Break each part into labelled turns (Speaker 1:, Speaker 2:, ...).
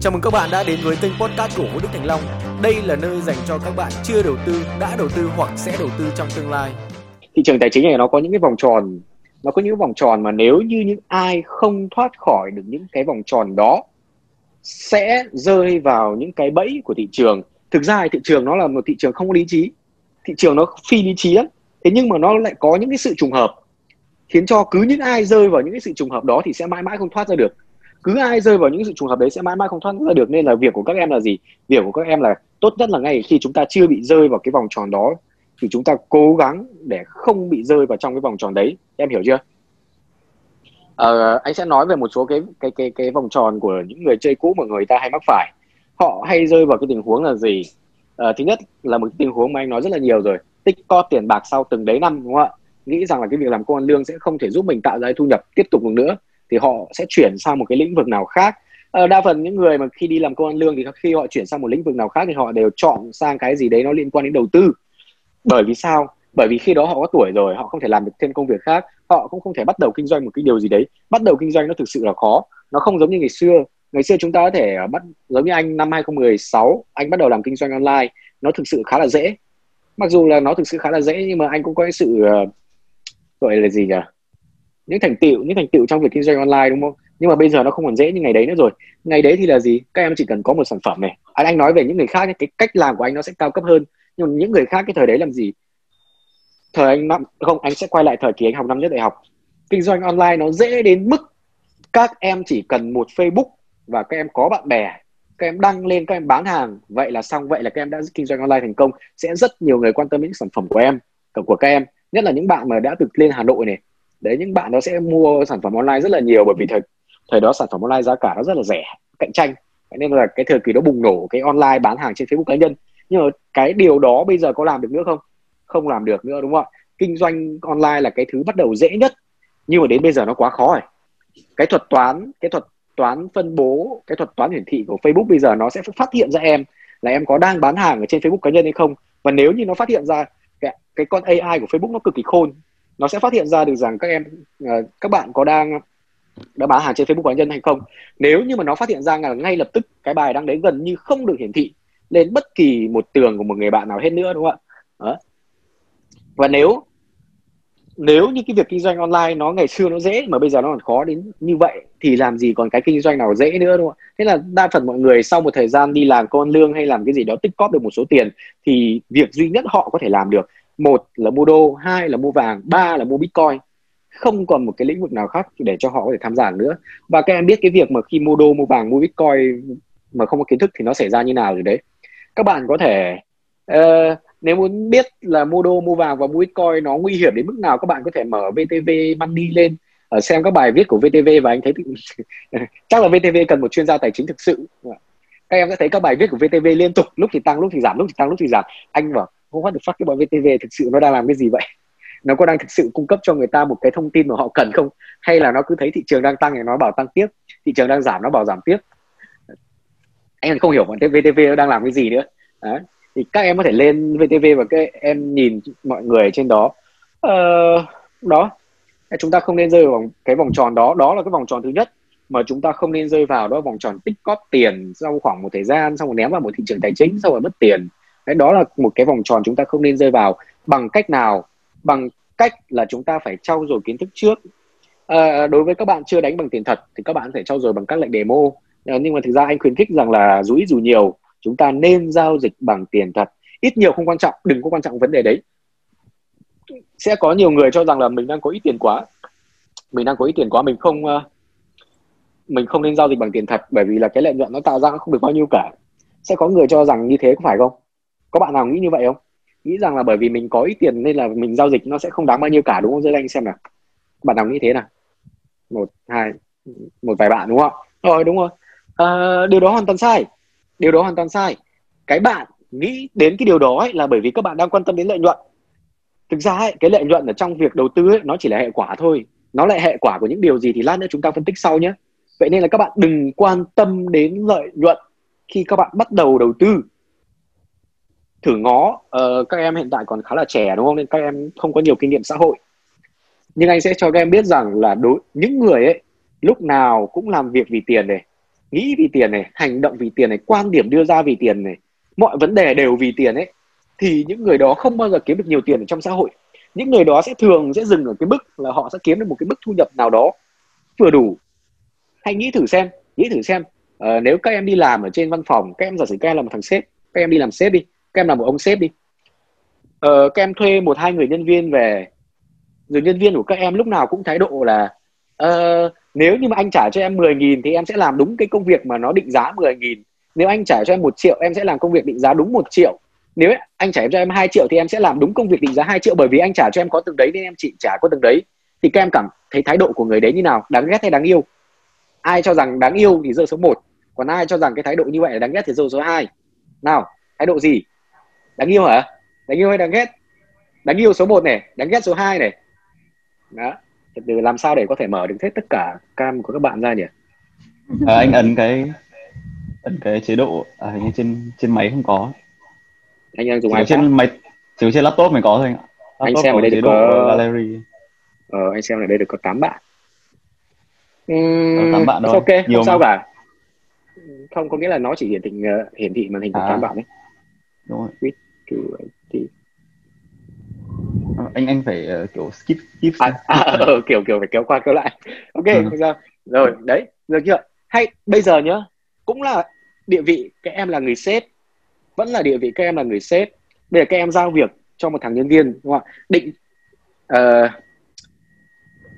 Speaker 1: Chào mừng các bạn đã đến với kênh podcast của Vũ Đức Thành Long. Đây là nơi dành cho các bạn chưa đầu tư, đã đầu tư hoặc sẽ đầu tư trong tương lai.
Speaker 2: Thị trường tài chính này nó có những cái vòng tròn, nó có những vòng tròn mà nếu như những ai không thoát khỏi được những cái vòng tròn đó sẽ rơi vào những cái bẫy của thị trường. Thực ra thị trường nó là một thị trường không có lý trí, thị trường nó phi lý trí lắm. Thế nhưng mà nó lại có những cái sự trùng hợp khiến cho cứ những ai rơi vào những cái sự trùng hợp đó thì sẽ mãi mãi không thoát ra được cứ ai rơi vào những sự trùng hợp đấy sẽ mãi mãi không thoát ra được. Nên là việc của các em là gì? Việc của các em là tốt nhất là ngay khi chúng ta chưa bị rơi vào cái vòng tròn đó thì chúng ta cố gắng để không bị rơi vào trong cái vòng tròn đấy. Em hiểu chưa? Ờ, anh sẽ nói về một số cái cái cái cái vòng tròn của những người chơi cũ mà người ta hay mắc phải. Họ hay rơi vào cái tình huống là gì? Ờ, thứ nhất là một tình huống mà anh nói rất là nhiều rồi. Tích co tiền bạc sau từng đấy năm đúng không ạ? Nghĩ rằng là cái việc làm công ăn lương sẽ không thể giúp mình tạo ra thu nhập tiếp tục được nữa thì họ sẽ chuyển sang một cái lĩnh vực nào khác. Ờ, đa phần những người mà khi đi làm công ăn lương thì khi họ chuyển sang một lĩnh vực nào khác thì họ đều chọn sang cái gì đấy nó liên quan đến đầu tư. Bởi vì sao? Bởi vì khi đó họ có tuổi rồi họ không thể làm được thêm công việc khác họ cũng không thể bắt đầu kinh doanh một cái điều gì đấy. Bắt đầu kinh doanh nó thực sự là khó nó không giống như ngày xưa. Ngày xưa chúng ta có thể bắt giống như anh năm 2016 anh bắt đầu làm kinh doanh online nó thực sự khá là dễ. Mặc dù là nó thực sự khá là dễ nhưng mà anh cũng có cái sự uh, gọi là gì nhỉ? Những thành tựu, những thành tựu trong việc kinh doanh online, đúng không? Nhưng mà bây giờ nó không còn dễ như ngày đấy nữa rồi. Ngày đấy thì là gì? Các em chỉ cần có một sản phẩm này. Anh anh nói về những người khác cái cách làm của anh nó sẽ cao cấp hơn. Nhưng mà những người khác cái thời đấy làm gì? Thời anh năm không, anh sẽ quay lại thời kỳ anh học năm nhất đại học. Kinh doanh online nó dễ đến mức các em chỉ cần một Facebook và các em có bạn bè, các em đăng lên, các em bán hàng. Vậy là xong, vậy là các em đã kinh doanh online thành công. Sẽ rất nhiều người quan tâm đến sản phẩm của em, của các em. Nhất là những bạn mà đã từ lên Hà Nội này đấy những bạn nó sẽ mua sản phẩm online rất là nhiều bởi vì thời thời đó sản phẩm online giá cả nó rất là rẻ cạnh tranh. Nên là cái thời kỳ đó bùng nổ cái online bán hàng trên Facebook cá nhân. Nhưng mà cái điều đó bây giờ có làm được nữa không? Không làm được nữa đúng không ạ? Kinh doanh online là cái thứ bắt đầu dễ nhất nhưng mà đến bây giờ nó quá khó rồi. Cái thuật toán cái thuật toán phân bố cái thuật toán hiển thị của Facebook bây giờ nó sẽ phát hiện ra em là em có đang bán hàng ở trên Facebook cá nhân hay không. Và nếu như nó phát hiện ra cái, cái con AI của Facebook nó cực kỳ khôn nó sẽ phát hiện ra được rằng các em à, các bạn có đang đã bán hàng trên Facebook cá nhân hay không. Nếu như mà nó phát hiện ra là ngay lập tức cái bài đăng đấy gần như không được hiển thị lên bất kỳ một tường của một người bạn nào hết nữa, đúng không ạ? Đó. và nếu nếu như cái việc kinh doanh online nó ngày xưa nó dễ mà bây giờ nó còn khó đến như vậy, thì làm gì còn cái kinh doanh nào dễ nữa, đúng không ạ? Thế là đa phần mọi người sau một thời gian đi làm con lương hay làm cái gì đó tích cóp được một số tiền, thì việc duy nhất họ có thể làm được một là mua đô hai là mua vàng ba là mua bitcoin. Không còn một cái lĩnh vực nào khác để cho họ có thể tham gia nữa. Và các em biết cái việc mà khi mua đô mua vàng mua bitcoin mà không có kiến thức thì nó xảy ra như nào rồi đấy. Các bạn có thể uh, nếu muốn biết là mua đô mua vàng và mua bitcoin nó nguy hiểm đến mức nào các bạn có thể mở VTV Money lên ở xem các bài viết của VTV và anh thấy chắc là VTV cần một chuyên gia tài chính thực sự. Các em sẽ thấy các bài viết của VTV liên tục lúc thì tăng lúc thì giảm lúc thì tăng lúc thì giảm. Anh bảo không what the fuck cái bọn VTV thực sự nó đang làm cái gì vậy? Nó có đang thực sự cung cấp cho người ta một cái thông tin mà họ cần không? Hay là nó cứ thấy thị trường đang tăng thì nó bảo tăng tiếp thị trường đang giảm nó bảo giảm tiếp? Anh không hiểu bọn VTV đang làm cái gì nữa. Đấy. thì các em có thể lên VTV và các em nhìn mọi người trên đó. Ờ, đó. Chúng ta không nên rơi vào cái vòng tròn đó. Đó là cái vòng tròn thứ nhất mà chúng ta không nên rơi vào đó vòng tròn tích cóp tiền sau khoảng một thời gian xong rồi ném vào một thị trường tài chính sau rồi mất tiền. Đấy, đó là một cái vòng tròn chúng ta không nên rơi vào. Bằng cách nào? Bằng cách là chúng ta phải trau dồi kiến thức trước. À, đối với các bạn chưa đánh bằng tiền thật thì các bạn phải trau dồi bằng các lệnh demo. À, nhưng mà thực ra anh khuyến khích rằng là dù ít dù nhiều chúng ta nên giao dịch bằng tiền thật. Ít nhiều không quan trọng đừng có quan trọng vấn đề đấy. Sẽ có nhiều người cho rằng là mình đang có ít tiền quá. Mình đang có ít tiền quá mình không ờ, mình không nên giao dịch bằng tiền thật bởi vì là cái lợi nhuận nó tạo ra không được bao nhiêu cả. Sẽ có người cho rằng như thế có phải không? Có bạn nào nghĩ như vậy không? Nghĩ rằng là bởi vì mình có ít tiền nên là mình giao dịch nó sẽ không đáng bao nhiêu cả đúng không dưới anh xem nào. Bạn nào nghĩ thế nào? Một hai một vài bạn đúng không? Rồi đúng rồi. À, điều đó hoàn toàn sai. Điều đó hoàn toàn sai. Cái bạn nghĩ đến cái điều đó ấy là bởi vì các bạn đang quan tâm đến lợi nhuận. Thực ra ấy, cái lợi nhuận ở trong việc đầu tư ấy, nó chỉ là hệ quả thôi. Nó lại hệ quả của những điều gì thì lát nữa chúng ta phân tích sau nhé. Vậy nên là các bạn đừng quan tâm đến lợi nhuận khi các bạn bắt đầu đầu tư thử ngó. Uh, các em hiện tại còn khá là trẻ đúng không? Nên các em không có nhiều kinh nghiệm xã hội. Nhưng anh sẽ cho các em biết rằng là đối những người ấy lúc nào cũng làm việc vì tiền này nghĩ vì tiền này hành động vì tiền này quan điểm đưa ra vì tiền này mọi vấn đề đều vì tiền ấy thì những người đó không bao giờ kiếm được nhiều tiền ở trong xã hội. Những người đó sẽ thường sẽ dừng ở cái mức là họ sẽ kiếm được một cái mức thu nhập nào đó vừa đủ. Hãy nghĩ thử xem nghĩ thử xem. Uh, nếu các em đi làm ở trên văn phòng các em giả sử các em là một thằng sếp các em đi làm sếp đi các em là một ông sếp đi. Ờ, các em thuê một hai người nhân viên về. Rồi nhân viên của các em lúc nào cũng thái độ là uh, nếu như mà anh trả cho em 10 nghìn thì em sẽ làm đúng cái công việc mà nó định giá 10 nghìn. Nếu anh trả cho em một triệu em sẽ làm công việc định giá đúng một triệu. Nếu anh trả cho em 2 triệu thì em sẽ làm đúng công việc định giá 2 triệu bởi vì anh trả cho em có từng đấy nên em chỉ trả có từng đấy. Thì các em cảm thấy thái độ của người đấy như nào? Đáng ghét hay đáng yêu? Ai cho rằng đáng yêu thì rơi số 1 còn ai cho rằng cái thái độ như vậy là đáng ghét thì rơi số 2 nào thái độ gì? Đáng yêu hả? Đáng yêu hay đáng ghét? Đáng yêu số 1 này đáng ghét số 2 này. Đó. Từ làm sao để có thể mở được hết tất cả cam của các bạn ra nhỉ?
Speaker 3: À, anh ấn cái ấn cái chế độ à, hình như trên trên máy không có.
Speaker 2: Anh đang dùng
Speaker 3: chỉ trên máy chỉ trên laptop mới có thôi anh ạ.
Speaker 2: Anh xem ở đây được có
Speaker 3: gallery.
Speaker 2: Ờ, anh xem ở đây được có 8 bạn.
Speaker 3: Uhm, 8 bạn thôi.
Speaker 2: ok
Speaker 3: Nhiều
Speaker 2: không sao
Speaker 3: mà.
Speaker 2: cả. Không có nghĩa là nó chỉ hiển thị uh, hiển thị màn hình của
Speaker 3: À.
Speaker 2: 8 bạn ấy.
Speaker 3: Đúng rồi
Speaker 2: kiểu thì
Speaker 3: Ờ, anh anh phải uh, kiểu skip skip
Speaker 2: à, à, ờ, kiểu kiểu phải kéo qua kéo lại. Ok
Speaker 3: Ừ.
Speaker 2: không sao. Rồi đấy được chưa? Hay bây giờ nhá cũng là địa vị các em là người sếp vẫn là địa vị các em là người sếp. Bây giờ các em giao việc cho một thằng nhân viên đúng không ạ? Định ờ,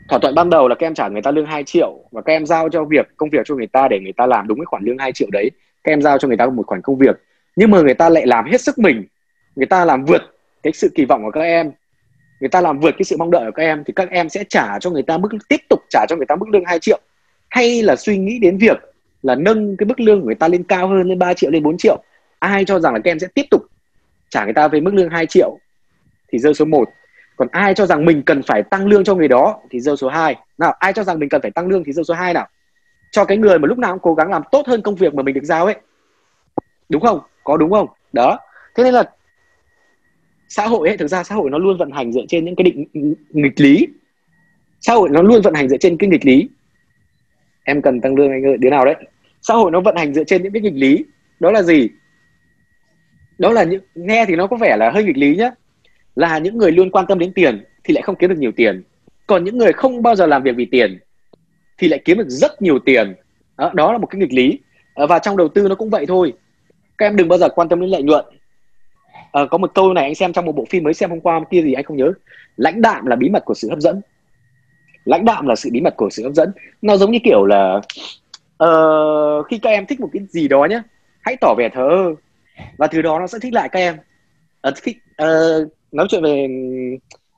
Speaker 2: thỏa thuận ban đầu là các em trả người ta lương 2 triệu và các em giao cho việc công việc cho người ta để người ta làm đúng cái khoản lương 2 triệu đấy. Các em giao cho người ta một khoản công việc. Nhưng mà người ta lại làm hết sức mình người ta làm vượt cái sự kỳ vọng của các em. Người ta làm vượt cái sự mong đợi của các em thì các em sẽ trả cho người ta mức, tiếp tục trả cho người ta mức lương 2 triệu. Hay là suy nghĩ đến việc là nâng cái mức lương của người ta lên cao hơn, lên 3 triệu, lên 4 triệu. Ai cho rằng là các em sẽ tiếp tục trả người ta với mức lương 2 triệu thì rơi số 1 còn ai cho rằng mình cần phải tăng lương cho người đó thì rơi số 2 nào, ai cho rằng mình cần phải tăng lương thì rơi số 2 nào? Cho cái người mà lúc nào cũng cố gắng làm tốt hơn công việc mà mình được giao ấy. Đúng không? Có đúng không? Đó. Thế nên là xã hội ấy thực ra xã hội nó luôn vận hành dựa trên những cái định nghịch lý. Xã hội nó luôn vận hành dựa trên cái nghịch lý. Em cần tăng lương anh ơi đứa nào đấy. Xã hội nó vận hành dựa trên những cái nghịch lý. Đó là gì? Đó là những nghe thì nó có vẻ là hơi nghịch lý nhá. Là những người luôn quan tâm đến tiền thì lại không kiếm được nhiều tiền. Còn những người không bao giờ làm việc vì tiền thì lại kiếm được rất nhiều tiền. Đó, đó là một cái nghịch lý. Ờ, và trong đầu tư nó cũng vậy thôi. Các em đừng bao giờ quan tâm đến lợi nhuận à, có một câu này anh xem trong một bộ phim mới xem hôm qua kia gì anh không nhớ. Lãnh đạm là bí mật của sự hấp dẫn. Lãnh đạm là sự bí mật của sự hấp dẫn. Nó giống như kiểu là uh, khi các em thích một cái gì đó nhé hãy tỏ vẻ thờ ơ. Và từ đó nó sẽ thích lại các em. Uh, thích, uh, nói chuyện về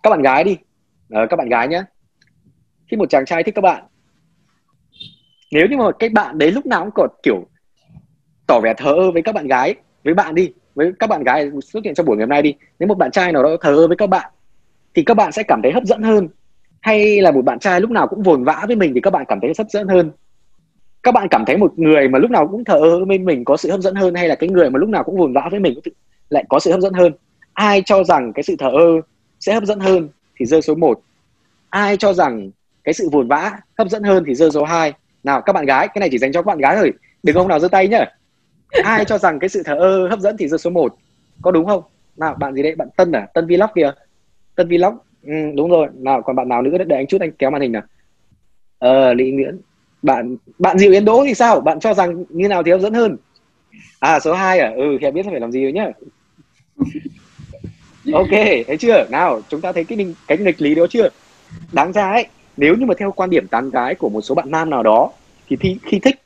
Speaker 2: các bạn gái đi. Uh, các bạn gái nhé khi một chàng trai thích các bạn nếu như mà cái bạn đấy lúc nào cũng còn kiểu tỏ vẻ thờ ơ với các bạn gái với bạn đi với các bạn gái, xuất hiện trong buổi ngày hôm nay đi. Nếu một bạn trai nào đó thờ ơ với các bạn, thì các bạn sẽ cảm thấy hấp dẫn hơn. Hay là một bạn trai lúc nào cũng vồn vã với mình thì các bạn cảm thấy hấp dẫn hơn. Các bạn cảm thấy một người mà lúc nào cũng thờ ơ với mình có sự hấp dẫn hơn, hay là cái người mà lúc nào cũng vồn vã với mình lại có sự hấp dẫn hơn? Ai cho rằng cái sự thờ ơ sẽ hấp dẫn hơn thì rơi số 1 ai cho rằng cái sự vồn vã hấp dẫn hơn thì rơi số 2 nào, các bạn gái, cái này chỉ dành cho các bạn gái thôi. Đừng ông nào giơ tay nhá ai cho rằng cái sự thờ ơ hấp dẫn thì rơi số 1 có đúng không? Nào bạn gì đấy bạn tân à? Tân vlog kìa. Tân vlog. Ừ, đúng rồi. Nào còn bạn nào nữa? Để anh chút anh kéo màn hình nào. Ờ lý nguyễn. Bạn bạn diệu yến đỗ thì sao? Bạn cho rằng như nào thì hấp dẫn hơn? À số 2 à? Ừ thì em biết phải làm gì rồi nhá. Ok thấy chưa? Nào chúng ta thấy cái đình- cái nghịch lý đó chưa? Đáng ra ấy nếu như mà theo quan điểm tán gái của một số bạn nam nào đó thì thi, khi thích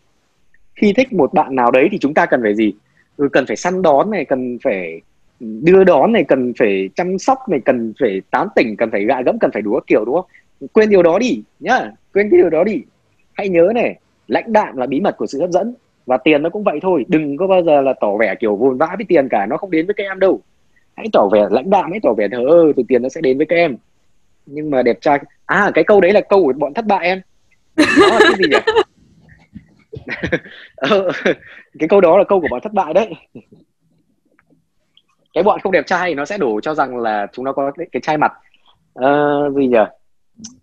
Speaker 2: khi thích một bạn nào đấy thì chúng ta cần phải gì? Ừ, cần phải săn đón này, cần phải đưa đón này, cần phải chăm sóc này, cần phải tán tỉnh, cần phải gạ gẫm, cần phải đúa kiểu, đúng không? Quên điều đó đi, nhá. Quên cái điều đó đi. Hãy nhớ này, lãnh đạm là bí mật của sự hấp dẫn. Và tiền nó cũng vậy thôi, đừng có bao giờ là tỏ vẻ kiểu vồn vã với tiền cả, nó không đến với các em đâu. Hãy tỏ vẻ lãnh đạm, hãy tỏ vẻ thờ ơ từ tiền nó sẽ đến với các em. Nhưng mà đẹp trai à cái câu đấy là câu của bọn thất bại em. Đó là cái gì nhỉ? Ờ, cái câu đó là câu của bọn thất bại đấy. Cái bọn không đẹp trai nó sẽ đổ cho rằng là chúng nó có cái, cái chai mặt. À, gì nhỉ?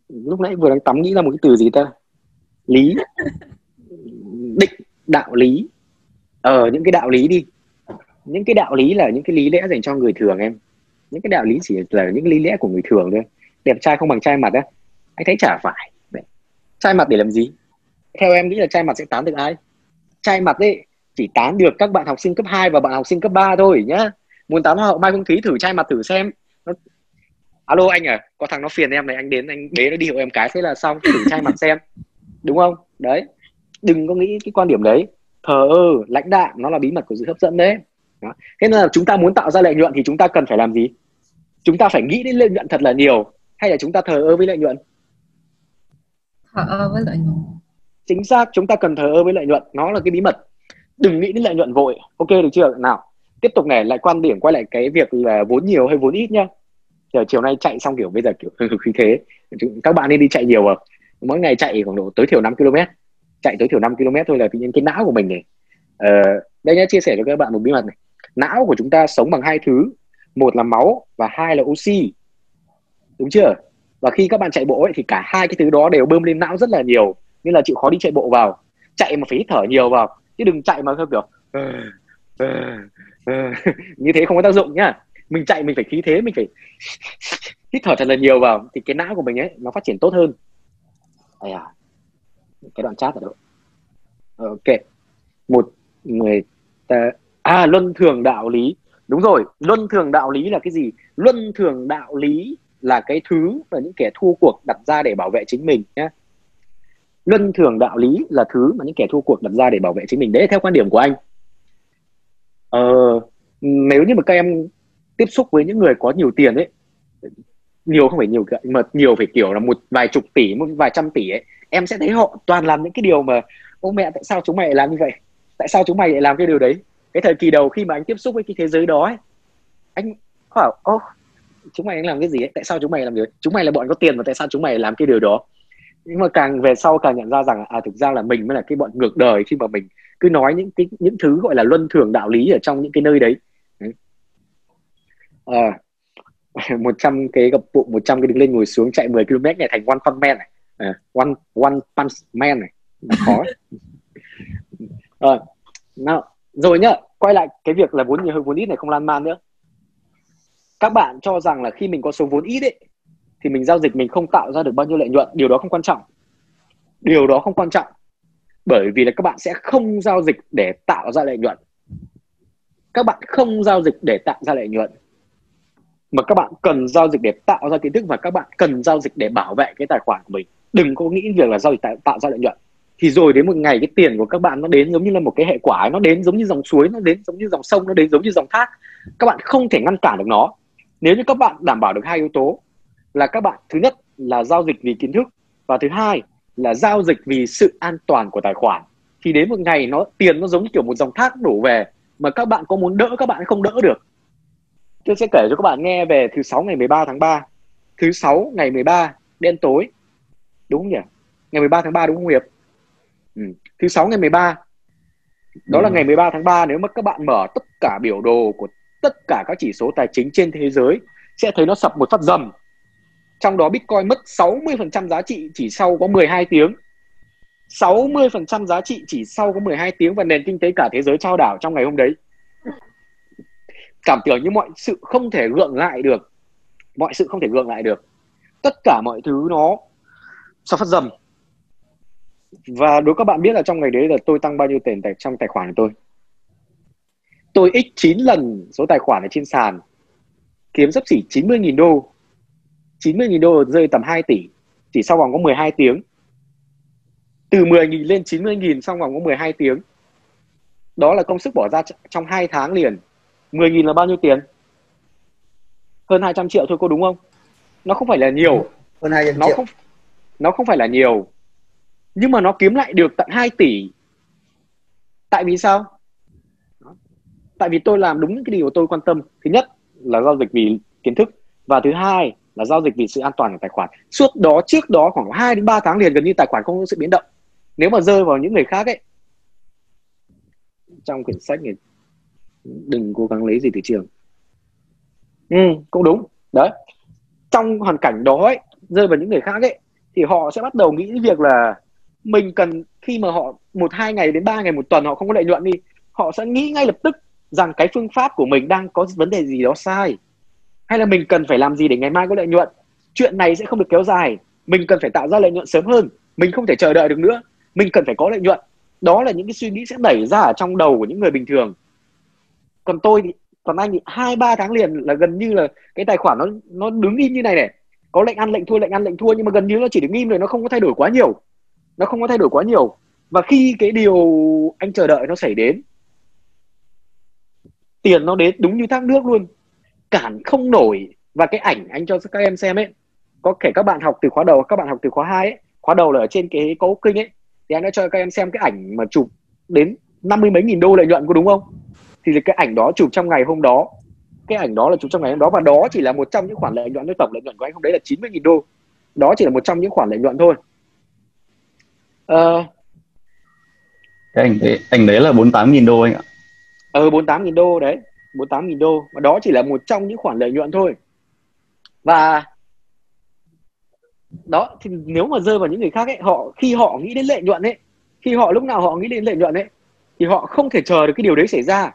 Speaker 2: Lúc nãy vừa đang tắm nghĩ ra một cái từ gì ta? Lý. Định đạo lý. Ờ những cái đạo lý đi. Những cái đạo lý là những cái lý lẽ dành cho người thường em. Những cái đạo lý chỉ là những lý lẽ của người thường thôi. Đẹp trai không bằng trai mặt á. Anh thấy chả phải. Đấy. trai mặt để làm gì? Theo em nghĩ là trai mặt sẽ tán được ai? Trai mặt ấy, chỉ tán được các bạn học sinh cấp 2 và bạn học sinh cấp 3 thôi, nhá. Muốn tán hoa hậu mai phương thúy thử trai mặt thử xem. Nó... alo anh à có thằng nó phiền em này, anh đến, anh bế nó đi hộ em cái thế là xong, thử trai mặt xem. Đúng không? Đấy. Đừng có nghĩ cái quan điểm đấy. Thờ ơ, lãnh đạm, nó là bí mật của sự hấp dẫn đấy. Đó. thế nên là chúng ta muốn tạo ra lợi nhuận thì chúng ta cần phải làm gì? Chúng ta phải nghĩ đến lợi nhuận thật là nhiều, hay là chúng ta thờ ơ với lợi nhuận?
Speaker 4: Thờ ơ với lợi nhuận?
Speaker 2: Chính xác chúng ta cần thờ ơ với lợi nhuận nó là cái bí mật. Đừng nghĩ đến lợi nhuận vội ok được chưa? Nào tiếp tục này lại quan điểm quay lại cái việc là vốn nhiều hay vốn ít nhá. Giờ chiều nay chạy xong kiểu bây giờ kiểu khí thế. Các bạn nên đi chạy nhiều à. Mỗi ngày chạy khoảng độ tối thiểu 5 km chạy tối thiểu 5 km thôi là tự nhiên cái não của mình này. Ờ, đây nhá chia sẻ cho các bạn một bí mật này. Não của chúng ta sống bằng hai thứ. Một là máu và hai là oxy. Đúng chưa? Và khi các bạn chạy bộ ấy thì cả hai cái thứ đó đều bơm lên não rất là nhiều nên là chịu khó đi chạy bộ vào. Chạy mà phải hít thở nhiều vào. Chứ đừng chạy mà theo kiểu ờ, ờ, ờ. như thế không có tác dụng nhá. Mình chạy mình phải khí thế mình phải hít thở thật là nhiều vào thì cái não của mình ấy nó phát triển tốt hơn. Ây à, cái đoạn chat ở đâu? Ok. Một người ta à luân thường đạo lý. Đúng rồi luân thường đạo lý là cái gì? Luân thường đạo lý là cái thứ mà những kẻ thua cuộc đặt ra để bảo vệ chính mình nhé luân thường đạo lý là thứ mà những kẻ thua cuộc đặt ra để bảo vệ chính mình. Đấy theo quan điểm của anh. Ờ, nếu như mà các em tiếp xúc với những người có nhiều tiền ấy nhiều không phải nhiều mà nhiều phải kiểu là một vài chục tỷ một vài trăm tỷ ấy em sẽ thấy họ toàn làm những cái điều mà ô mẹ tại sao chúng mày lại làm như vậy? Tại sao chúng mày lại làm cái điều đấy? Cái thời kỳ đầu khi mà anh tiếp xúc với cái thế giới đó ấy, anh bảo ô chúng mày đang làm cái gì ấy? Tại sao chúng mày làm điều đấy? chúng mày là bọn có tiền mà tại sao chúng mày làm cái điều đó? Nhưng mà càng về sau càng nhận ra rằng à thực ra là mình mới là cái bọn ngược đời khi mà mình cứ nói những cái những thứ gọi là luân thường đạo lý ở trong những cái nơi đấy. À, 100 cái gập bụng 100 cái đứng lên ngồi xuống chạy 10 km này thành one punch man này. À, one one punch man này. Khó. À, nào rồi nhá quay lại cái việc là vốn nhiều hơn vốn ít này không lan man nữa. Các bạn cho rằng là khi mình có số vốn ít ấy thì mình giao dịch mình không tạo ra được bao nhiêu lợi nhuận. Điều đó không quan trọng. Điều đó không quan trọng. Bởi vì là các bạn sẽ không giao dịch để tạo ra lợi nhuận. Các bạn không giao dịch để tạo ra lợi nhuận. Mà các bạn cần giao dịch để tạo ra kiến thức và các bạn cần giao dịch để bảo vệ cái tài khoản của mình. Đừng có nghĩ việc là giao dịch tạo, tạo ra lợi nhuận. Thì rồi đến một ngày cái tiền của các bạn nó đến giống như là một cái hệ quả nó đến giống như dòng suối nó đến giống như dòng sông nó đến giống như dòng thác. Các bạn không thể ngăn cản được nó. Nếu như các bạn đảm bảo được hai yếu tố là các bạn. Thứ nhất là giao dịch vì kiến thức và thứ hai là giao dịch vì sự an toàn của tài khoản. Thì đến một ngày nó tiền nó giống kiểu một dòng thác đổ về mà các bạn có muốn đỡ các bạn không đỡ được. Tôi sẽ kể cho các bạn nghe về thứ sáu ngày 13 tháng 3 thứ sáu ngày 13 đen tối. Đúng không nhỉ? Ngày 13 tháng 3 đúng không Hiệp? Ừ. thứ sáu ngày 13 đó là ngày 13 tháng 3 nếu mà các bạn mở tất cả biểu đồ của tất cả các chỉ số tài chính trên thế giới sẽ thấy nó sập một phát dầm trong đó Bitcoin mất 60% giá trị chỉ sau có 12 tiếng. 60% giá trị chỉ sau có 12 tiếng và nền kinh tế cả thế giới trao đảo trong ngày hôm đấy. Cảm tưởng như mọi sự không thể gượng lại được. Mọi sự không thể gượng lại được. Tất cả mọi thứ nó sao phát dầm. Và đối các bạn biết là trong ngày đấy là tôi tăng bao nhiêu tiền tại trong tài khoản của tôi? Tôi x 9 lần số tài khoản ở trên sàn, kiếm sắp xỉ 90.000 đô. 90.000 đô rơi tầm 2 tỷ chỉ sau vòng có 12 tiếng. Từ 10.000 lên 90.000 trong vòng có 12 tiếng. Đó là công sức bỏ ra trong 2 tháng liền. 10.000 là bao nhiêu tiền? Hơn 200 triệu thôi cô đúng không? Nó không phải là nhiều.
Speaker 5: Hơn 200
Speaker 2: nó
Speaker 5: triệu.
Speaker 2: không nó không phải là nhiều. Nhưng mà nó kiếm lại được tận 2 tỷ. Tại vì sao? Tại vì tôi làm đúng những cái điều tôi quan tâm. Thứ nhất là giao dịch vì kiến thức. Và thứ hai là giao dịch vì sự an toàn của tài khoản. Suốt đó trước đó khoảng 2 đến 3 tháng liền gần như tài khoản không có sự biến động. Nếu mà rơi vào những người khác ấy trong quyển sách này đừng cố gắng lấy gì từ trường. Ừ cũng đúng. Đấy. Trong hoàn cảnh đó ấy, rơi vào những người khác ấy thì họ sẽ bắt đầu nghĩ việc là mình cần khi mà họ một hai ngày đến ba ngày một tuần họ không có lợi nhuận đi họ sẽ nghĩ ngay lập tức rằng cái phương pháp của mình đang có vấn đề gì đó sai hay là mình cần phải làm gì để ngày mai có lợi nhuận? Chuyện này sẽ không được kéo dài. Mình cần phải tạo ra lợi nhuận sớm hơn. Mình không thể chờ đợi được nữa. Mình cần phải có lợi nhuận. Đó là những cái suy nghĩ sẽ đẩy ra ở trong đầu của những người bình thường. Còn tôi thì, còn anh thì hai, ba tháng liền là gần như là cái tài khoản nó nó đứng im như này này. Có lệnh ăn, lệnh thua, lệnh ăn, lệnh thua nhưng mà gần như nó chỉ đứng im rồi, nó không có thay đổi quá nhiều. Nó không có thay đổi quá nhiều. Và khi cái điều anh chờ đợi nó xảy đến, tiền nó đến đúng như thác nước luôn cản không nổi. Và cái ảnh anh cho các em xem ấy có thể các bạn học từ khóa đầu các bạn học từ khóa 2 ấy khóa đầu là ở trên cái cấu kinh ấy thì anh đã cho các em xem cái ảnh mà chụp đến năm mươi mấy nghìn đô lợi nhuận có đúng không? Thì cái ảnh đó chụp trong ngày hôm đó. Cái ảnh đó là chụp trong ngày hôm đó và đó chỉ là một trong những khoản lợi nhuận tổng lợi nhuận của anh hôm đấy là 90 nghìn đô. Đó chỉ là một trong những khoản lợi nhuận thôi.
Speaker 3: Uh, cái ảnh đấy ảnh đấy là 48 nghìn đô anh ạ.
Speaker 2: Ờ 48 nghìn đô đấy 48 nghìn đô. Và đó chỉ là một trong những khoản lợi nhuận thôi. Và đó, thì nếu mà rơi vào những người khác ấy, họ, khi họ nghĩ đến lợi nhuận ấy, khi họ, lúc nào họ nghĩ đến lợi nhuận ấy, thì họ không thể chờ được cái điều đấy xảy ra.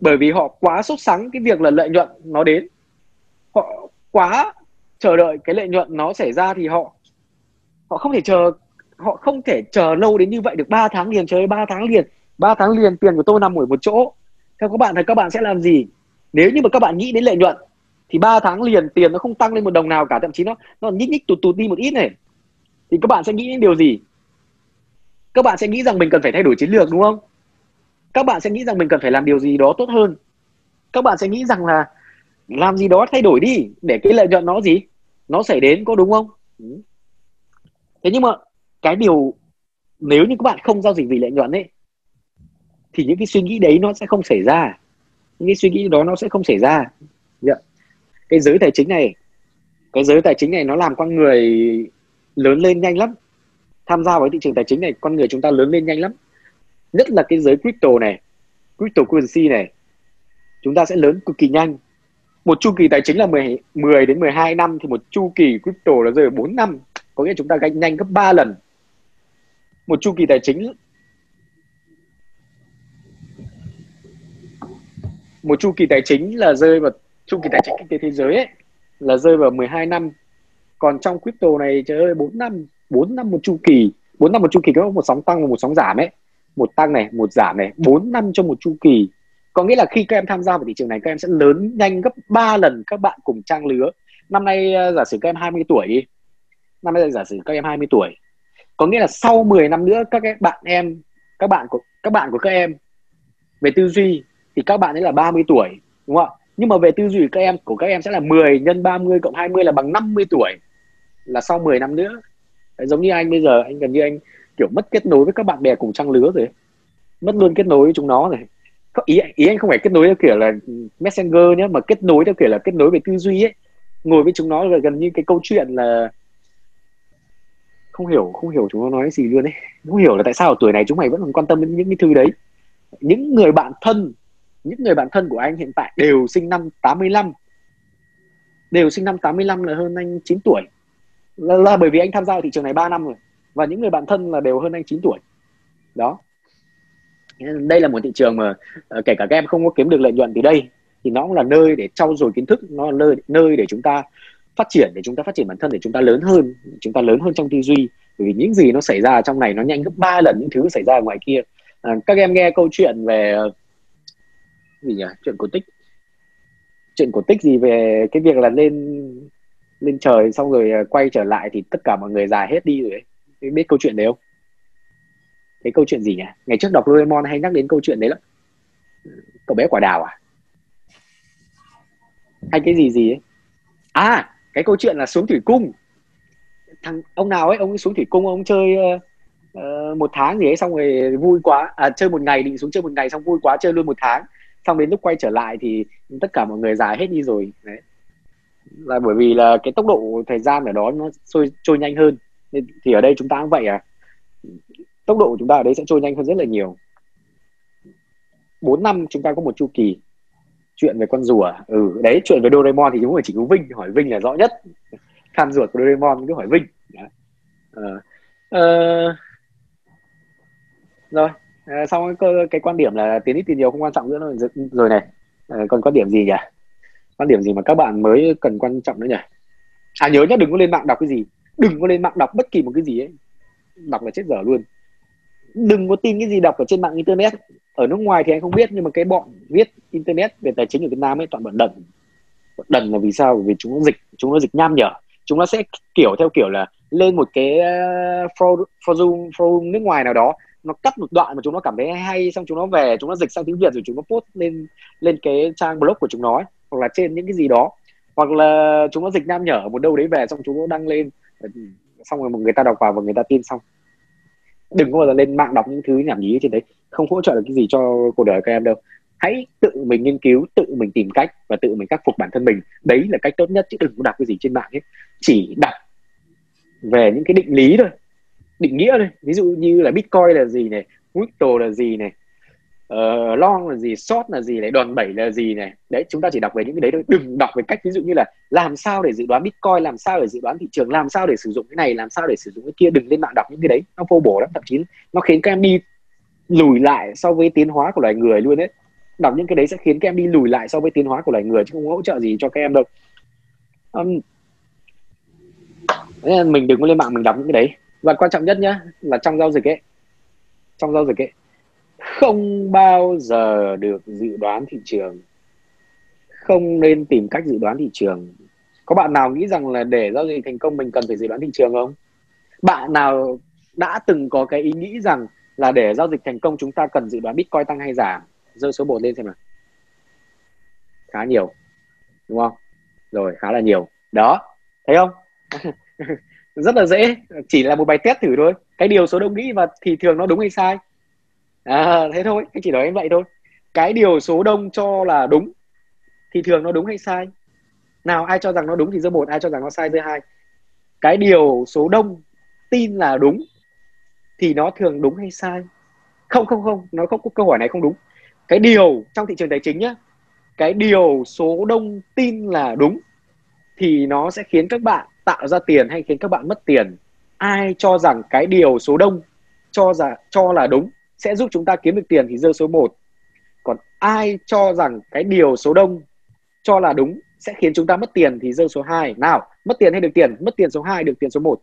Speaker 2: Bởi vì họ quá sốt sắng cái việc là lợi nhuận nó đến. Họ quá chờ đợi cái lợi nhuận nó xảy ra thì họ họ không thể chờ, họ không thể chờ lâu đến như vậy được 3 tháng liền. Chơi 3 tháng liền 3 tháng liền tiền của tôi nằm ở một chỗ theo các bạn thì các bạn sẽ làm gì? Nếu như mà các bạn nghĩ đến lợi nhuận, thì 3 tháng liền tiền nó không tăng lên một đồng nào cả, thậm chí nó nó nhích nhích tụt tụt đi một ít này. Thì các bạn sẽ nghĩ đến điều gì? Các bạn sẽ nghĩ rằng mình cần phải thay đổi chiến lược, đúng không? Các bạn sẽ nghĩ rằng mình cần phải làm điều gì đó tốt hơn. Các bạn sẽ nghĩ rằng là làm gì đó thay đổi đi, để cái lợi nhuận nó gì? Nó xảy đến, có đúng không? Ừ. Thế nhưng mà cái điều, nếu như các bạn không giao dịch vì lợi nhuận ấy thì những cái suy nghĩ đấy nó sẽ không xảy ra. Những cái suy nghĩ đó nó sẽ không xảy ra. Yeah. cái giới tài chính này cái giới tài chính này nó làm con người lớn lên nhanh lắm. Tham gia vào thị trường tài chính này con người chúng ta lớn lên nhanh lắm. Nhất là cái giới crypto này cryptocurrency này chúng ta sẽ lớn cực kỳ nhanh. Một chu kỳ tài chính là 10, 10 đến 12 năm thì một chu kỳ crypto là rơi 4 năm. Có nghĩa chúng ta gánh nhanh gấp 3 lần. Một chu kỳ tài chính một chu kỳ tài chính là rơi vào chu kỳ tài chính kinh tế thế giới ấy, là rơi vào 12 năm. Còn trong crypto này, trời ơi 4 năm 4 năm một chu kỳ 4 năm một chu kỳ, có một sóng tăng và một sóng giảm ấy. Một tăng này, một giảm này 4 năm trong một chu kỳ. Có nghĩa là khi các em tham gia vào thị trường này, các em sẽ lớn nhanh gấp 3 lần các bạn cùng trang lứa. Năm nay ờ, giả sử các em 20 tuổi đi. Năm nay, giả sử các em 20 tuổi. Có nghĩa là sau 10 năm nữa, các bạn em, các bạn của, các bạn của các em về tư duy thì các bạn ấy là 30 tuổi đúng không ạ? Nhưng mà về tư duy các em của các em sẽ là 10 nhân 30 cộng 20 là bằng 50 tuổi là sau 10 năm nữa. Đấy, giống như anh bây giờ anh gần như anh kiểu mất kết nối với các bạn bè cùng trang lứa rồi mất luôn kết nối với chúng nó rồi. Ý ý anh không phải kết nối theo kiểu là messenger nhé mà kết nối theo kiểu là kết nối về tư duy ấy. Ngồi với chúng nó là gần như cái câu chuyện là không hiểu không hiểu chúng nó nói gì luôn ấy. Không hiểu là tại sao ở tuổi này chúng mày vẫn còn quan tâm đến những cái thứ đấy. Những người bạn thân những người bạn thân của anh hiện tại đều sinh năm 85 đều sinh năm 85 là hơn anh 9 tuổi. Là, là bởi vì anh tham gia thị trường này 3 năm rồi. Và những người bạn thân là đều hơn anh 9 tuổi. Đó. Đây là một thị trường mà ờ, kể cả các em không có kiếm được lợi nhuận từ đây thì nó cũng là nơi để trau dồi kiến thức nó là nơi nơi để chúng ta phát triển để chúng ta phát triển bản thân để chúng ta lớn hơn chúng ta lớn hơn trong tư duy. Bởi vì những gì nó xảy ra trong này nó nhanh gấp ba lần những thứ xảy ra ngoài kia. À, các em nghe câu chuyện về gì nhỉ? Chuyện cổ tích. Chuyện cổ tích gì về cái việc là lên lên trời xong rồi à, quay trở lại thì tất cả mọi người già hết đi rồi ấy. Biết câu chuyện đấy không? Cái câu chuyện gì nhỉ? Ngày trước đọc Doraemon hay nhắc đến câu chuyện đấy lắm. Cậu bé quả đào à? Hay cái gì gì ấy? À cái câu chuyện là xuống thủy cung. Thằng ông nào ấy ông xuống thủy cung ông chơi uh, một tháng gì ấy xong rồi vui quá. À, chơi một ngày định xuống chơi một ngày xong vui quá chơi luôn một tháng xong đến lúc quay trở lại thì tất cả mọi người già hết đi rồi. Đấy. Là bởi vì là cái tốc độ thời gian ở đó nó trôi trôi nhanh hơn. Nên thì ở đây chúng ta cũng vậy à. Tốc độ của chúng ta ở đây sẽ trôi nhanh hơn rất là nhiều. 4 năm chúng ta có một chu kỳ. Chuyện về con rùa. Ừ đấy chuyện về Doraemon thì chúng phải chỉ có Vinh. Hỏi Vinh là rõ nhất. Fan ruột của Doraemon cứ hỏi Vinh. À, à, rồi à, xong cái, cái quan điểm là tiền ít tiền nhiều không quan trọng nữa rồi, rồi này à, còn quan điểm gì nhỉ? Quan điểm gì mà các bạn mới cần quan trọng nữa nhỉ? À nhớ nhá đừng có lên mạng đọc cái gì. Đừng có lên mạng đọc bất kỳ một cái gì ấy. Đọc là chết dở luôn. Đừng có tin cái gì đọc ở trên mạng internet. Ở nước ngoài thì anh không biết nhưng mà cái bọn viết internet về tài chính ở Việt Nam ấy toàn bọn đần. Bọn đần là vì sao? Vì chúng nó dịch chúng nó dịch nham nhở. Chúng nó sẽ kiểu theo kiểu là lên một cái ờ, forum, forum nước ngoài nào đó nó cắt một đoạn mà chúng nó cảm thấy hay xong chúng nó về chúng nó dịch sang tiếng Việt rồi chúng nó post lên lên cái trang blog của chúng nó ấy, hoặc là trên những cái gì đó. Hoặc là chúng nó dịch nam nhở một đâu đấy về xong chúng nó đăng lên. Xong rồi một người ta đọc vào và người ta tin xong. Đừng có bao giờ lên mạng đọc những thứ nhảm nhí trên đấy. Không hỗ trợ được cái gì cho cuộc đời các em đâu. Hãy tự mình nghiên cứu tự mình tìm cách và tự mình khắc phục bản thân mình. Đấy là cách tốt nhất chứ đừng có đọc cái gì trên mạng hết. Chỉ đọc về những cái định lý thôi định nghĩa đây ví dụ như là bitcoin là gì này crypto là gì này uh, long là gì short là gì này đòn bẩy là gì này. Đấy chúng ta chỉ đọc về những cái đấy thôi. Đừng đọc về cách ví dụ như là làm sao để dự đoán bitcoin làm sao để dự đoán thị trường làm sao để sử dụng cái này làm sao để sử dụng cái kia. Đừng lên mạng đọc những cái đấy nó vô bổ lắm. Thậm chí nó khiến các em đi lùi lại so với tiến hóa của loài người luôn đấy. Đọc những cái đấy sẽ khiến các em đi lùi lại so với tiến hóa của loài người chứ không hỗ trợ gì cho các em đâu. Um, nên mình đừng có lên mạng mình đọc những cái đấy và quan trọng nhất nhá, là trong giao dịch ấy, trong giao dịch ấy, không bao giờ được dự đoán thị trường. Không nên tìm cách dự đoán thị trường. Có bạn nào nghĩ rằng là để giao dịch thành công mình cần phải dự đoán thị trường không? Bạn nào đã từng có cái ý nghĩ rằng là để giao dịch thành công chúng ta cần dự đoán bitcoin tăng hay giảm? Giơ số 1 lên xem nào. Khá nhiều, đúng không? Rồi, khá là nhiều. Đó, thấy không? rất là dễ chỉ là một bài test thử thôi. Cái điều số đông nghĩ và thì thường nó đúng hay sai. À, thế thôi anh chỉ nói em vậy thôi. Cái điều số đông cho là đúng thì thường nó đúng hay sai. Nào ai cho rằng nó đúng thì giơ một ai cho rằng nó sai giơ hai. Cái điều số đông tin là đúng thì nó thường đúng hay sai? Không không không nó không câu hỏi này không đúng. Cái điều trong thị trường tài chính nhá cái điều số đông tin là đúng thì nó sẽ khiến các bạn tạo ra tiền hay khiến các bạn mất tiền ai cho rằng cái điều số đông cho là cho là đúng sẽ giúp chúng ta kiếm được tiền thì rơi số 1 còn ai cho rằng cái điều số đông cho là đúng sẽ khiến chúng ta mất tiền thì rơi số 2 nào mất tiền hay được tiền? Mất tiền số 2 được tiền số 1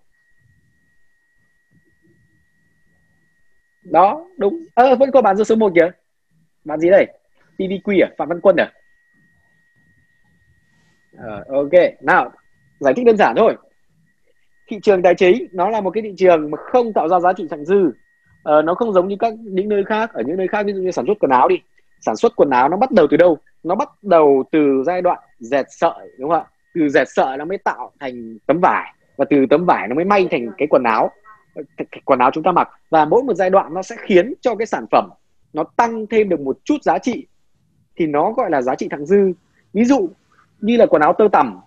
Speaker 2: đó đúng. Ơ à, vẫn có bạn rơi số 1 kìa. Bạn gì đây? PVQ à? Phạm Văn Quân à? Ờ ok. Nào giải thích đơn giản thôi. Thị trường tài chính nó là một cái thị trường mà không tạo ra giá trị thặng dư. Ờ, nó không giống như các những nơi khác. Ở những nơi khác ví dụ như sản xuất quần áo đi. Sản xuất quần áo nó bắt đầu từ đâu? Nó bắt đầu từ giai đoạn dệt sợi đúng không ạ? Từ dệt sợi nó mới tạo thành tấm vải và từ tấm vải nó mới may thành cái quần áo cái quần áo chúng ta mặc. Và mỗi một giai đoạn nó sẽ khiến cho cái sản phẩm nó tăng thêm được một chút giá trị thì nó gọi là giá trị thặng dư. Ví dụ như là quần áo tơ tằm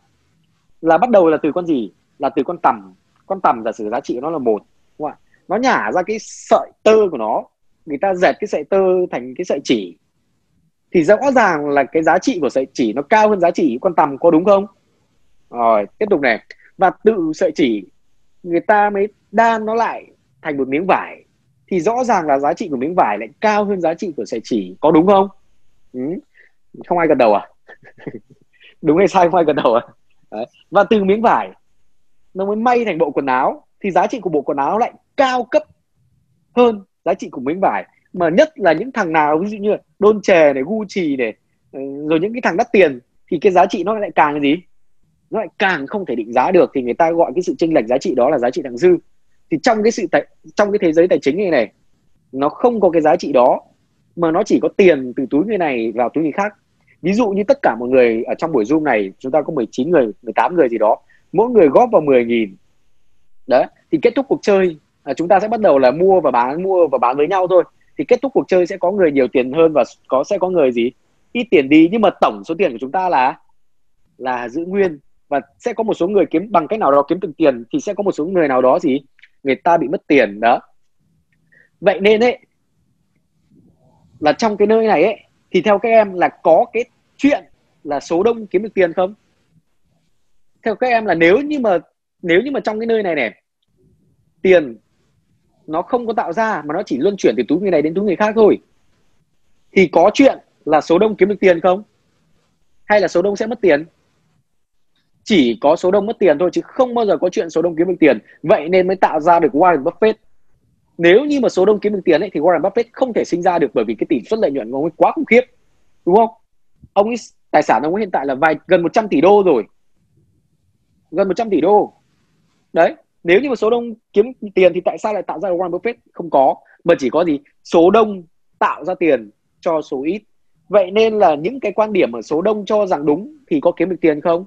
Speaker 2: là bắt đầu là từ con gì? Là từ con tằm. Con tằm giả sử giá trị của nó là một, đúng không ạ? Nó nhả ra cái sợi tơ của nó. Người ta dệt cái sợi tơ thành cái sợi chỉ. Thì rõ ràng là cái giá trị của sợi chỉ nó cao hơn giá trị con tằm, có đúng không? Rồi, tiếp tục này. Và tự sợi chỉ, người ta mới đan nó lại thành một miếng vải. Thì rõ ràng là giá trị của miếng vải lại cao hơn giá trị của sợi chỉ, có đúng không? Ừ. không ai gật đầu à? Đúng hay sai không ai gật đầu à? Đấy. và từ miếng vải nó mới may thành bộ quần áo thì giá trị của bộ quần áo lại cao cấp hơn giá trị của miếng vải. Mà nhất là những thằng nào ví dụ như đôn chè này gucci này ừ, rồi những cái thằng đắt tiền thì cái giá trị nó lại càng gì? Nó lại càng không thể định giá được. Thì người ta gọi cái sự chênh lệch giá trị đó là giá trị thặng dư. Thì trong cái sự tài, trong cái thế giới tài chính này này nó không có cái giá trị đó mà nó chỉ có tiền từ túi người này vào túi người khác ví dụ như tất cả mọi người ở trong buổi zoom này, chúng ta có 19 người 18 người gì đó, mỗi người góp vào 10 nghìn. Đấy, thì kết thúc cuộc chơi à, chúng ta sẽ bắt đầu là mua và bán, mua và bán với nhau thôi. Thì kết thúc cuộc chơi sẽ có người nhiều tiền hơn và có, sẽ có người gì? Ít tiền đi, nhưng mà tổng số tiền của chúng ta là là giữ nguyên. Và sẽ có một số người kiếm, bằng cách nào đó kiếm được tiền, thì sẽ có một số người nào đó gì? Người ta bị mất tiền, đó. Vậy nên ấy, là trong cái nơi này ấy, thì theo các em là có cái chuyện là số đông kiếm được tiền không? Theo các em là nếu như mà, nếu như mà trong cái nơi này này, tiền nó không có tạo ra mà nó chỉ luân chuyển từ túi người này đến túi người khác thôi, thì có chuyện là số đông kiếm được tiền không? Hay là số đông sẽ mất tiền? Chỉ có số đông mất tiền thôi, chứ không bao giờ có chuyện số đông kiếm được tiền. Vậy nên mới tạo ra được Warren Buffett. Nếu như mà số đông kiếm được tiền ấy, thì Warren Buffett không thể sinh ra được bởi vì cái tỷ suất lợi nhuận của ông ấy quá khủng khiếp. Đúng không? Ông ấy tài sản ông ấy hiện tại là vài gần 100 tỷ đô rồi. Gần 100 tỷ đô. Đấy nếu như mà số đông kiếm tiền thì tại sao lại tạo ra Warren Buffett? Không có mà chỉ có gì? Số đông tạo ra tiền cho số ít. Vậy nên là những cái quan điểm ở số đông cho rằng đúng thì có kiếm được tiền không?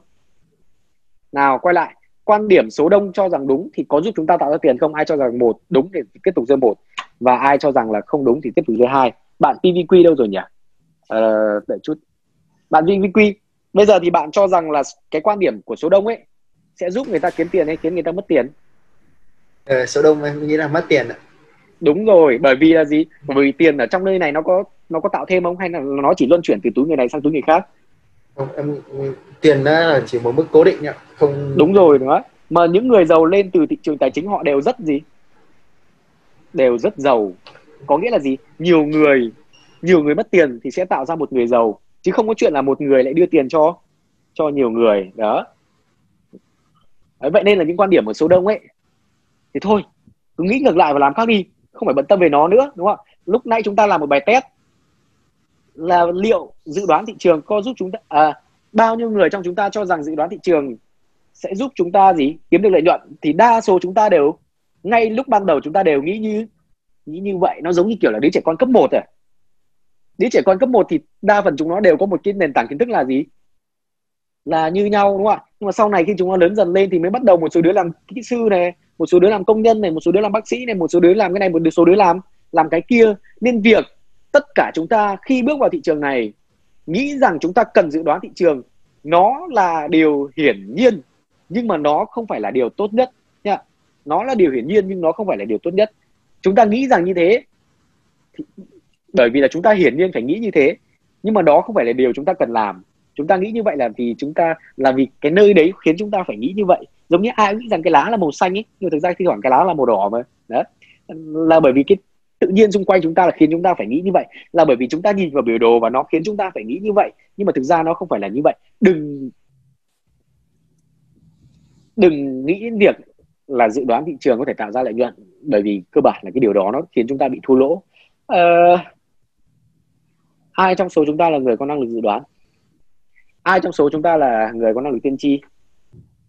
Speaker 2: Nào quay lại. Quan điểm số đông cho rằng đúng thì có giúp chúng ta tạo ra tiền không? Ai cho rằng một đúng thì tiếp tục rơi một. Và ai cho rằng là không đúng thì tiếp tục rơi hai. Bạn PVQ đâu rồi nhỉ? Ờ, đợi chút bạn PVQ bây giờ thì bạn cho rằng là cái quan điểm của số đông ấy sẽ giúp người ta kiếm tiền hay khiến người ta mất tiền?
Speaker 5: Ờ, số đông em nghĩ là mất tiền ạ.
Speaker 2: Đúng rồi bởi vì là gì? Bởi vì tiền ở trong nơi này nó có nó có tạo thêm không? Hay là nó chỉ luân chuyển từ túi người này sang túi người khác?
Speaker 5: Không em tiền đó là chỉ một mức cố định ạ không
Speaker 2: đúng rồi nữa. Mà những người giàu lên từ thị trường tài chính họ đều rất gì? Đều rất giàu. Có nghĩa là gì? Nhiều người nhiều người mất tiền thì sẽ tạo ra một người giàu chứ không có chuyện là một người lại đưa tiền cho cho nhiều người đó. Đấy, vậy nên là những quan điểm ở số đông ấy. Thì thôi cứ nghĩ ngược lại và làm khác đi không phải bận tâm về nó nữa đúng không lúc nãy chúng ta làm một bài test là liệu dự đoán thị trường có giúp chúng ta à, bao nhiêu người trong chúng ta cho rằng dự đoán thị trường sẽ giúp chúng ta gì? Kiếm được lợi nhuận. Thì đa số chúng ta đều ngay lúc ban đầu chúng ta đều nghĩ như nghĩ như vậy. Nó giống như kiểu là đứa trẻ con cấp 1 rồi à đứa trẻ con cấp 1 thì đa phần chúng nó đều có một cái nền tảng kiến thức là gì? Là như nhau đúng không ạ? Nhưng mà sau này khi chúng nó lớn dần lên thì mới bắt đầu một số đứa làm kỹ sư này một số đứa làm công nhân này một số đứa làm bác sĩ này một số đứa làm cái này một số đứa làm làm cái kia. Nên việc tất cả chúng ta khi bước vào thị trường này nghĩ rằng chúng ta cần dự đoán thị trường nó là điều hiển nhiên nhưng mà nó không phải là điều tốt nhất nha. Nó là điều hiển nhiên nhưng nó không phải là điều tốt nhất. Chúng ta nghĩ rằng như thế thì, bởi vì là chúng ta hiển nhiên phải nghĩ như thế. Nhưng mà đó không phải là điều chúng ta cần làm. Chúng ta nghĩ như vậy là vì chúng ta là vì cái nơi đấy khiến chúng ta phải nghĩ như vậy. Giống như ai cũng nghĩ rằng cái lá là màu xanh ấy nhưng thực ra thi thoảng cái lá là màu đỏ mà. Đó là bởi vì cái tự nhiên xung quanh chúng ta là khiến chúng ta phải nghĩ như vậy. Là bởi vì chúng ta nhìn vào biểu đồ và nó khiến chúng ta phải nghĩ như vậy. Nhưng mà thực ra nó không phải là như vậy. Đừng đừng nghĩ đến việc là dự đoán thị trường có thể tạo ra lợi nhuận. Bởi vì cơ bản là cái điều đó nó khiến chúng ta bị thua lỗ. Uh, ai trong số chúng ta là người có năng lực dự đoán? Ai trong số chúng ta là người có năng lực tiên tri?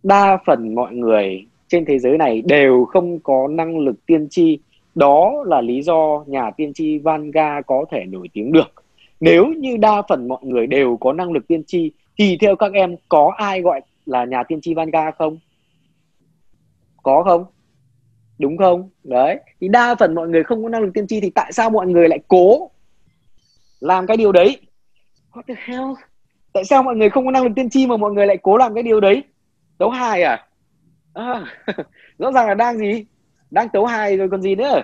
Speaker 2: Đa phần mọi người trên thế giới này đều không có năng lực tiên tri. Đó là lý do nhà tiên tri Vanga có thể nổi tiếng được. Nếu như đa phần mọi người đều có năng lực tiên tri, thì theo các em có ai gọi là nhà tiên tri Vanga không? Có không? Đúng không? Đấy. Thì đa phần mọi người không có năng lực tiên tri, thì tại sao mọi người lại cố làm cái điều đấy. What the hell? Tại sao mọi người không có năng lực tiên tri mà mọi người lại cố làm cái điều đấy? Đấu hài à, à rõ ràng là đang gì? Đang tấu hài rồi còn gì nữa.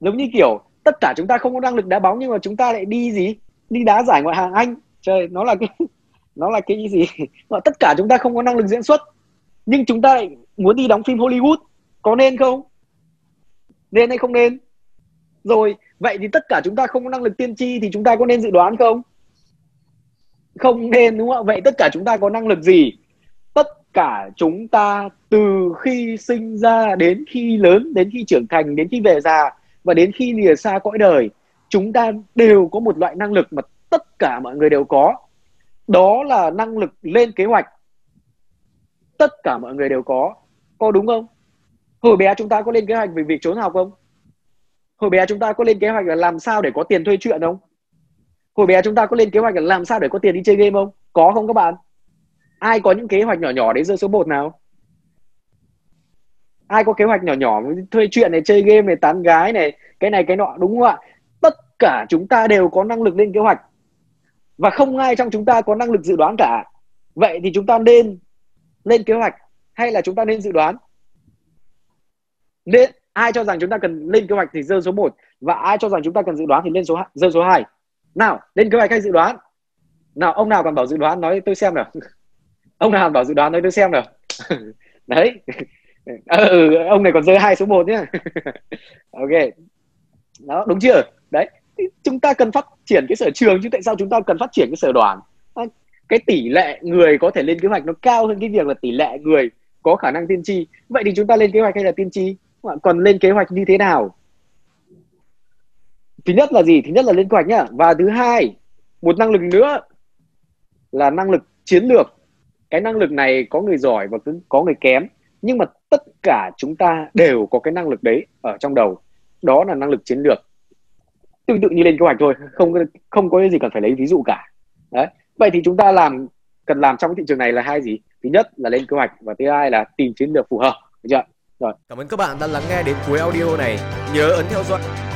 Speaker 2: Giống như kiểu tất cả chúng ta không có năng lực đá bóng nhưng mà chúng ta lại đi gì? Đi đá giải ngoại hạng anh. Trời nó là cái nó là cái gì? Mà tất cả chúng ta không có năng lực diễn xuất. Nhưng chúng ta lại muốn đi đóng phim Hollywood. Có nên không? Nên hay không nên rồi, vậy thì tất cả chúng ta không có năng lực tiên tri thì chúng ta có nên dự đoán không? Không nên, đúng không ạ? Vậy tất cả chúng ta có năng lực gì? Tất cả chúng ta từ khi sinh ra đến khi lớn, đến khi trưởng thành, đến khi về già và đến khi lìa xa cõi đời, chúng ta đều có một loại năng lực mà tất cả mọi người đều có. Đó là năng lực lên kế hoạch. Tất cả mọi người đều có. Có đúng không? Hồi bé chúng ta có lên kế hoạch về việc trốn học không? Hồi bé chúng ta có lên kế hoạch là làm sao để có tiền thuê chuyện không? Hồi bé chúng ta có lên kế hoạch là làm sao để có tiền đi chơi game không? Có không các bạn? Ai có những kế hoạch nhỏ nhỏ đấy rơi số 1 nào? Ai có kế hoạch nhỏ nhỏ thuê chuyện này, chơi game này, tán gái này, cái này, cái nọ, đúng không ạ? Tất cả chúng ta đều có năng lực lên kế hoạch. Và không ai trong chúng ta có năng lực dự đoán cả. Vậy thì chúng ta nên lên kế hoạch hay là chúng ta nên dự đoán? Nên ai cho rằng chúng ta cần lên kế hoạch thì rơi số 1 và ai cho rằng chúng ta cần dự đoán thì lên số rơi số 2 nào lên kế hoạch hay dự đoán? Nào ông nào còn bảo dự đoán nói tôi xem nào. Ông nào bảo dự đoán nói tôi xem nào. Đấy. Ừ, ông này còn rơi hai số 1 nhá. Ok. Đó đúng chưa? Đấy. Thì chúng ta cần phát triển cái sở trường chứ tại sao chúng ta cần phát triển cái sở đoàn? À, cái tỷ lệ người có thể lên kế hoạch nó cao hơn cái việc là tỷ lệ người có khả năng tiên tri. Vậy thì chúng ta lên kế hoạch hay là tiên tri? Còn lên kế hoạch như thế nào? Thứ nhất là gì? Thứ nhất là lên kế hoạch nhá. Và thứ hai, một năng lực nữa là năng lực chiến lược. Cái năng lực này có người giỏi và có người kém, nhưng mà tất cả chúng ta đều có cái năng lực đấy ở trong đầu. Đó là năng lực chiến lược. Tương tự như lên kế hoạch thôi, không không có gì cần phải lấy ví dụ cả. Đấy. Vậy thì chúng ta làm, cần làm trong cái thị trường này là hai gì? Thứ nhất là lên kế hoạch và thứ hai là tìm chiến lược phù hợp, được chưa? Rồi.
Speaker 1: Cảm ơn các bạn đã lắng nghe đến cuối audio này. Nhớ ấn theo dõi.